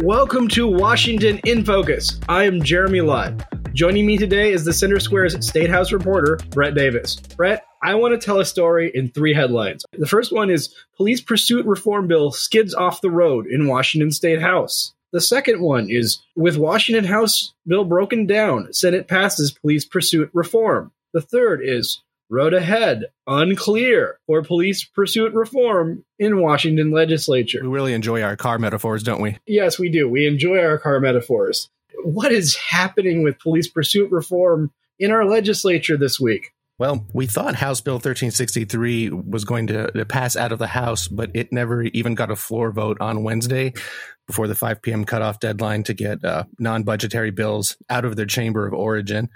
Welcome to Washington in Focus. I am Jeremy Lott. Joining me today is the Center Square's State House reporter, Brett Davis. Brett, I want to tell a story in three headlines. The first one is Police Pursuit Reform Bill skids off the road in Washington State House. The second one is with Washington House bill broken down, Senate passes police pursuit reform. The third is road ahead, unclear for police pursuit reform in Washington legislature. We really enjoy our car metaphors, don't we? Yes, we do. We enjoy our car metaphors. What is happening with police pursuit reform in our legislature this week? Well, we thought House Bill 1363 was going to pass out of the House, but it never even got a floor vote on Wednesday before the 5 p.m. cutoff deadline to get uh, non budgetary bills out of their chamber of origin.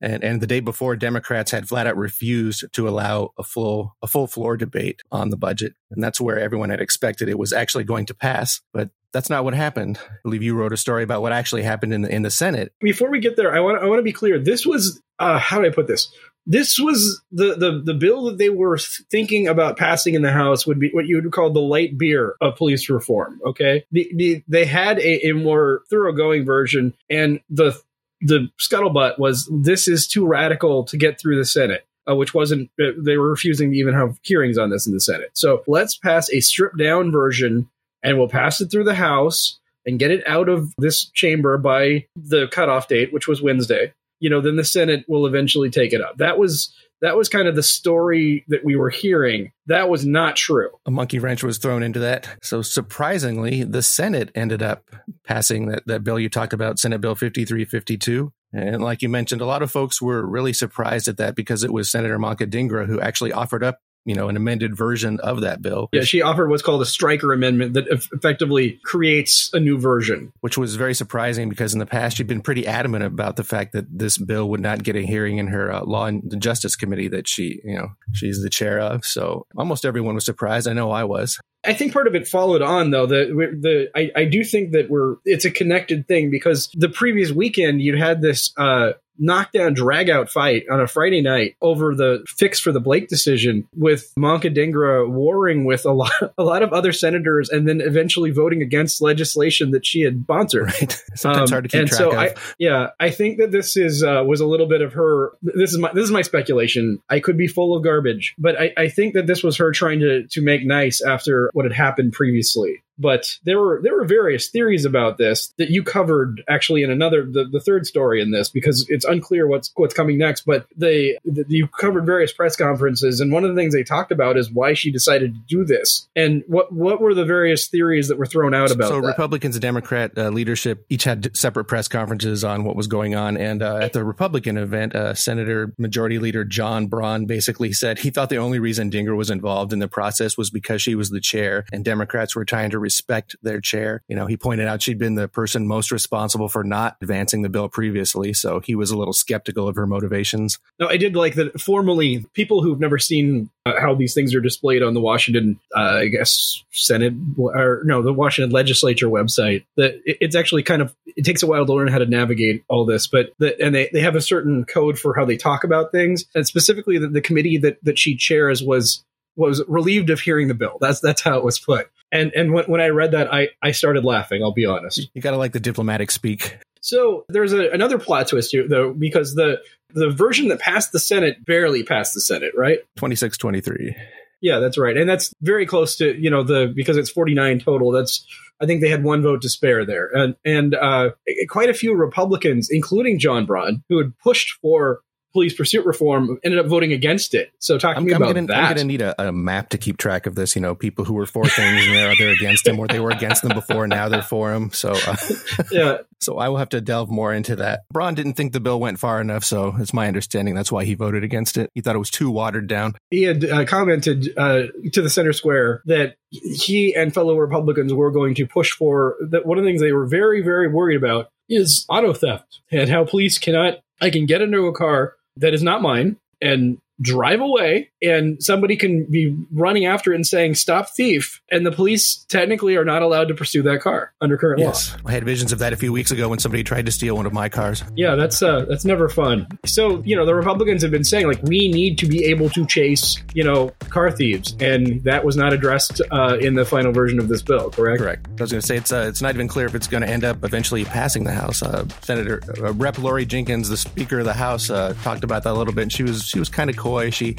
And, and the day before, Democrats had flat out refused to allow a full a full floor debate on the budget, and that's where everyone had expected it was actually going to pass. But that's not what happened. I believe you wrote a story about what actually happened in the in the Senate. Before we get there, I want I want to be clear. This was uh, how do I put this? This was the, the the bill that they were thinking about passing in the House would be what you would call the light beer of police reform. Okay, the, the, they had a, a more thoroughgoing version, and the the scuttlebutt was this is too radical to get through the Senate. Uh, which wasn't uh, they were refusing to even have hearings on this in the Senate. So let's pass a stripped down version and we'll pass it through the House and get it out of this chamber by the cutoff date, which was Wednesday. You know, then the Senate will eventually take it up. That was that was kind of the story that we were hearing. That was not true. A monkey wrench was thrown into that. So surprisingly, the Senate ended up passing that, that bill you talked about, Senate Bill 5352. And like you mentioned, a lot of folks were really surprised at that because it was Senator Manka Dhingra who actually offered up you know, an amended version of that bill. Yeah, she offered what's called a striker amendment that effectively creates a new version. Which was very surprising because in the past she'd been pretty adamant about the fact that this bill would not get a hearing in her uh, Law and Justice Committee that she, you know, she's the chair of. So almost everyone was surprised. I know I was. I think part of it followed on though. The the I, I do think that we're it's a connected thing because the previous weekend you had this uh, knockdown dragout fight on a Friday night over the fix for the Blake decision with Manka Dhingra warring with a lot a lot of other senators and then eventually voting against legislation that she had sponsored. Right. Sometimes um, hard to keep and track so of. I, yeah, I think that this is uh, was a little bit of her this is my this is my speculation. I could be full of garbage, but I, I think that this was her trying to to make nice after what had happened previously but there were there were various theories about this that you covered actually in another the, the third story in this because it's unclear what's what's coming next but they the, you covered various press conferences and one of the things they talked about is why she decided to do this and what what were the various theories that were thrown out about so that? republicans and democrat uh, leadership each had separate press conferences on what was going on and uh, at the republican event uh, senator majority leader john braun basically said he thought the only reason Dhingra was involved in the process was because she was the chair and democrats were trying to respect their chair. You know, he pointed out she'd been the person most responsible for not advancing the bill previously, so he was a little skeptical of her motivations. No, I did like that formally, people who've never seen uh, how these things are displayed on the Washington, uh, I guess, Senate, or no, the Washington legislature website, that it's actually kind of, it takes a while to learn how to navigate all this, but the, and they, they have a certain code for how they talk about things. And specifically, the, the committee that, that she chairs was was relieved of hearing the bill. That's that's how it was put. And and when, when I read that, I I started laughing. I'll be honest. You got to like the diplomatic speak. So there's a, another plot twist here, though, because the the version that passed the Senate barely passed the Senate, right? Twenty six twenty three. Yeah, that's right, and that's very close to you know the because it's 49 total. That's I think they had one vote to spare there, and and uh, quite a few Republicans, including John Braun, who had pushed for police pursuit reform ended up voting against it. So talk to I'm, me I'm about gonna, that. I'm going to need a, a, map to keep track of this. You know, people who were for things and they're, they're against them, or they were against them before, and now they're for them. So, uh, yeah. So I will have to delve more into that. Braun didn't think the bill went far enough, so it's my understanding that's why he voted against it. He thought it was too watered down. He had uh, commented uh, to the Center Square that he and fellow Republicans were going to push for that. One of the things they were very, very worried about is auto theft and how police cannot. I can get into a car that is not mine and drive away and somebody can be running after it and saying stop thief and the police technically are not allowed to pursue that car under current yes. law. I had visions of that a few weeks ago when somebody tried to steal one of my cars. Yeah, that's uh that's never fun. So, you know, the Republicans have been saying like we need to be able to chase, you know, car thieves and that was not addressed uh, in the final version of this bill, correct? Correct. I was going to say it's uh, it's not even clear if it's going to end up eventually passing the House. Uh, Senator uh, Rep. Laurie Jinkins, the Speaker of the House, uh, talked about that a little bit, and she was she was kind of coy. She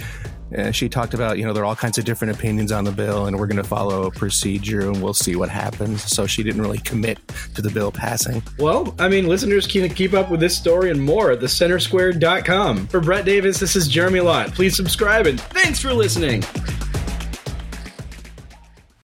uh, she talked about, you know, there are all kinds of different opinions on the bill, and we're going to follow a procedure, and we'll see what happens. So she didn't really commit to the bill passing. Well, I mean, listeners can keep up with this story and more at thecentersquare.com. For Brett Davis, this is Jeremy Lott. Please subscribe, and thanks for listening.